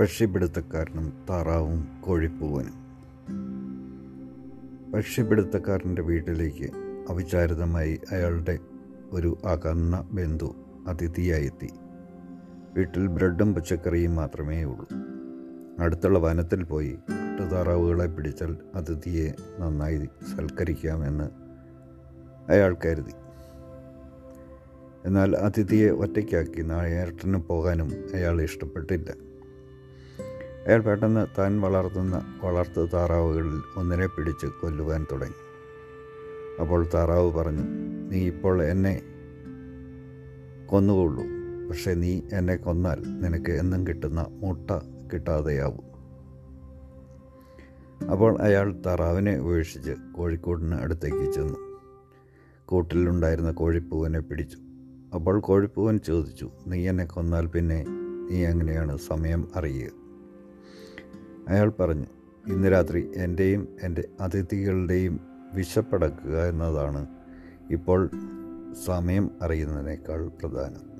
പക്ഷിപിടുത്തക്കാരനും താറാവും കോഴിപ്പൂവനും. പക്ഷിപിടുത്തക്കാരന്റെ വീട്ടിലേക്ക് അവിചാരിതമായി അയാളുടെ ഒരു അകന്ന ബന്ധു അതിഥിയായെത്തി. വീട്ടിൽ ബ്രെഡും പച്ചക്കറിയും മാത്രമേ ഉള്ളൂ. അടുത്തുള്ള വനത്തിൽ പോയി കാട്ടുതാറാവുകളെ പിടിച്ചാൽ അതിഥിയെ നന്നായി സൽക്കരിക്കാമെന്ന് അയാൾ കരുതി. എന്നാൽ അതിഥിയെ ഒറ്റയ്ക്കാക്കി നായേട്ടന് പോകാനും അയാൾ ഇഷ്ടപ്പെട്ടില്ല. അയാൾ പെട്ടെന്ന് താൻ വളർത്തുന്ന വളർത്തു താറാവുകളിൽ ഒന്നിനെ പിടിച്ച് കൊല്ലുവാൻ തുടങ്ങി. അപ്പോൾ താറാവ് പറഞ്ഞു നീ ഇപ്പോൾ എന്നെ കൊന്നുകൊള്ളൂ. പക്ഷേ നീ എന്നെ കൊന്നാൽ നിനക്ക് എന്നും കിട്ടുന്ന മുട്ട കിട്ടാതെയാവും. അപ്പോൾ അയാൾ താറാവിനെ ഉപേക്ഷിച്ച് കോഴിക്കോടിന് അടുത്തേക്ക് ചെന്നു. കൂട്ടിലുണ്ടായിരുന്ന കോഴിപ്പൂവനെ പിടിച്ചു. അപ്പോൾ കോഴിപ്പൂവൻ ചോദിച്ചു നീ എന്നെ കൊന്നാൽ പിന്നെ നീ എങ്ങനെയാണ് സമയം അറിയുക? അയാൾ പറഞ്ഞു ഇന്ന് രാത്രി എന്റെയും എന്റെ അതിഥികളുടെയും വിശപ്പടക്കുക എന്നതാണ് ഇപ്പോൾ സമയം അറിയുന്നതിനേക്കാൾ പ്രധാനം.